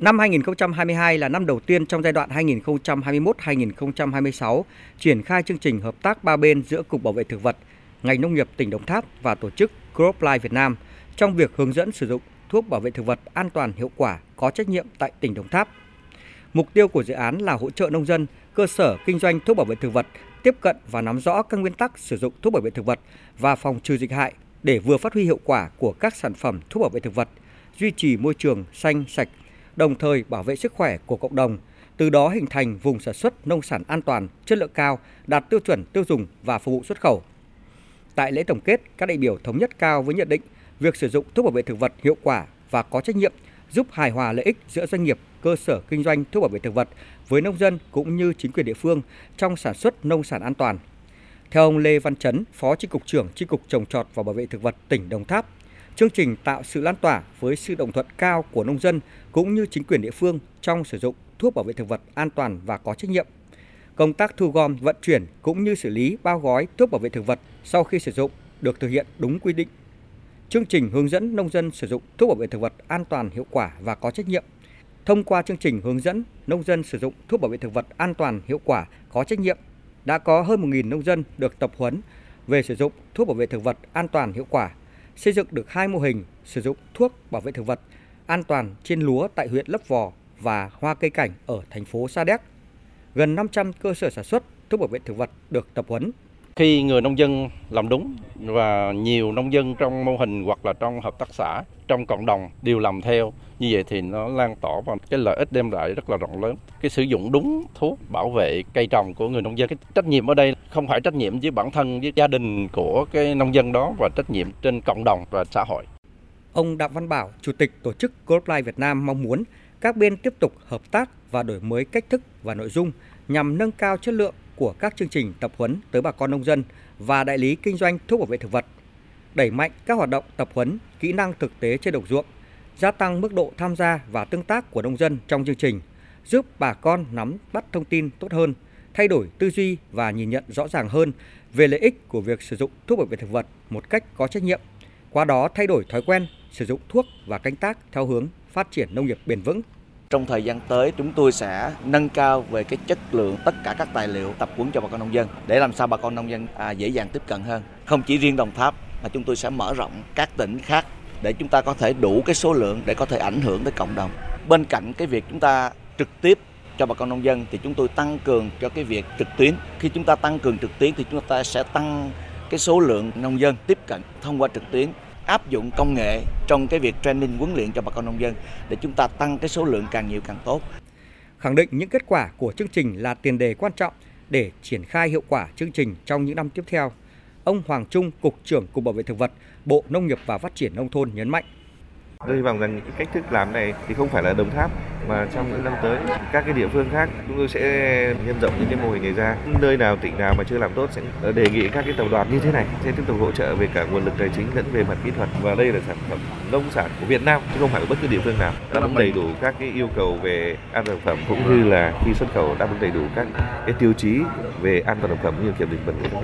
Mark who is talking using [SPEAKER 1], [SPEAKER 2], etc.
[SPEAKER 1] Năm 2022 là năm đầu tiên trong giai đoạn 2021-2026 triển khai chương trình hợp tác ba bên giữa Cục Bảo vệ Thực vật, ngành nông nghiệp tỉnh Đồng Tháp và tổ chức CropLife Việt Nam trong việc hướng dẫn sử dụng thuốc bảo vệ thực vật an toàn hiệu quả có trách nhiệm tại tỉnh Đồng Tháp. Mục tiêu của dự án là hỗ trợ nông dân, cơ sở kinh doanh thuốc bảo vệ thực vật tiếp cận và nắm rõ các nguyên tắc sử dụng thuốc bảo vệ thực vật và phòng trừ dịch hại để vừa phát huy hiệu quả của các sản phẩm thuốc bảo vệ thực vật, duy trì môi trường xanh sạch, đồng thời bảo vệ sức khỏe của cộng đồng, từ đó hình thành vùng sản xuất nông sản an toàn, chất lượng cao, đạt tiêu chuẩn tiêu dùng và phục vụ xuất khẩu. Tại lễ tổng kết, các đại biểu thống nhất cao với nhận định việc sử dụng thuốc bảo vệ thực vật hiệu quả và có trách nhiệm giúp hài hòa lợi ích giữa doanh nghiệp, cơ sở kinh doanh thuốc bảo vệ thực vật với nông dân cũng như chính quyền địa phương trong sản xuất nông sản an toàn. Theo ông Lê Văn Chấn, Phó Chi cục trưởng Chi cục trồng trọt và bảo vệ thực vật tỉnh Đồng Tháp, chương trình tạo sự lan tỏa với sự đồng thuận cao của nông dân cũng như chính quyền địa phương trong sử dụng thuốc bảo vệ thực vật an toàn và có trách nhiệm. Công tác thu gom, vận chuyển cũng như xử lý bao gói thuốc bảo vệ thực vật sau khi sử dụng được thực hiện đúng quy định. Chương trình hướng dẫn nông dân sử dụng thuốc bảo vệ thực vật an toàn, hiệu quả và có trách nhiệm. Thông qua chương trình hướng dẫn nông dân sử dụng thuốc bảo vệ thực vật an toàn, hiệu quả, có trách nhiệm, đã có hơn 1.000 nông dân được tập huấn về sử dụng thuốc bảo vệ thực vật an toàn, hiệu quả, xây dựng được hai mô hình sử dụng thuốc bảo vệ thực vật an toàn trên lúa tại huyện Lấp Vò và hoa cây cảnh ở thành phố Sa Đéc. Gần 500 cơ sở sản xuất thuốc bảo vệ thực vật được tập huấn.
[SPEAKER 2] Khi người nông dân làm đúng và nhiều nông dân trong mô hình hoặc là trong hợp tác xã, trong cộng đồng đều làm theo, như vậy thì nó lan tỏa và cái lợi ích đem lại rất là rộng lớn. Cái sử dụng đúng thuốc bảo vệ cây trồng của người nông dân, cái trách nhiệm ở đây không phải trách nhiệm với bản thân, với gia đình của cái nông dân đó và trách nhiệm trên cộng đồng và xã hội.
[SPEAKER 1] Ông Đặng Văn Bảo, Chủ tịch Tổ chức CropLife Việt Nam mong muốn các bên tiếp tục hợp tác và đổi mới cách thức và nội dung nhằm nâng cao chất lượng của các chương trình tập huấn tới bà con nông dân và đại lý kinh doanh thuốc bảo vệ thực vật, đẩy mạnh các hoạt động tập huấn, kỹ năng thực tế trên đồng ruộng, gia tăng mức độ tham gia và tương tác của nông dân trong chương trình, giúp bà con nắm bắt thông tin tốt hơn, thay đổi tư duy và nhìn nhận rõ ràng hơn về lợi ích của việc sử dụng thuốc bảo vệ thực vật một cách có trách nhiệm, qua đó thay đổi thói quen sử dụng thuốc và canh tác theo hướng phát triển nông nghiệp bền vững.
[SPEAKER 3] Trong thời gian tới, chúng tôi sẽ nâng cao về cái chất lượng tất cả các tài liệu tập huấn cho bà con nông dân để làm sao bà con nông dân à, dễ dàng tiếp cận hơn. Không chỉ riêng Đồng Tháp mà chúng tôi sẽ mở rộng các tỉnh khác để chúng ta có thể đủ cái số lượng để có thể ảnh hưởng tới cộng đồng. Bên cạnh cái việc chúng ta trực tiếp cho bà con nông dân thì chúng tôi tăng cường cho cái việc trực tuyến. Khi chúng ta tăng cường trực tuyến thì chúng ta sẽ tăng cái số lượng nông dân tiếp cận thông qua trực tuyến áp dụng công nghệ trong cái việc training huấn luyện cho bà con nông dân để chúng ta tăng cái số lượng càng nhiều càng tốt.
[SPEAKER 1] Khẳng định những kết quả của chương trình là tiền đề quan trọng để triển khai hiệu quả chương trình trong những năm tiếp theo. Ông Hoàng Trung, Cục trưởng Cục Bảo vệ Thực vật, Bộ Nông nghiệp và Phát triển Nông thôn nhấn mạnh.
[SPEAKER 4] Tôi hy vọng rằng cái cách thức làm này thì không phải là Đồng Tháp, mà trong những năm tới, các cái địa phương khác chúng tôi sẽ nhân rộng những cái mô hình này ra. Nơi nào, tỉnh nào mà chưa làm tốt sẽ ờ, đề nghị các cái tập đoàn như thế này sẽ tiếp tục hỗ trợ về cả nguồn lực tài chính lẫn về mặt kỹ thuật và đây là sản phẩm nông sản của Việt Nam, chứ không phải của bất cứ địa phương nào đáp ứng đầy đủ các cái yêu cầu về an toàn thực phẩm, cũng như là khi xuất khẩu đáp ứng đầy đủ các cái tiêu chí về an toàn thực phẩm như kiểm định bẩn của các nước.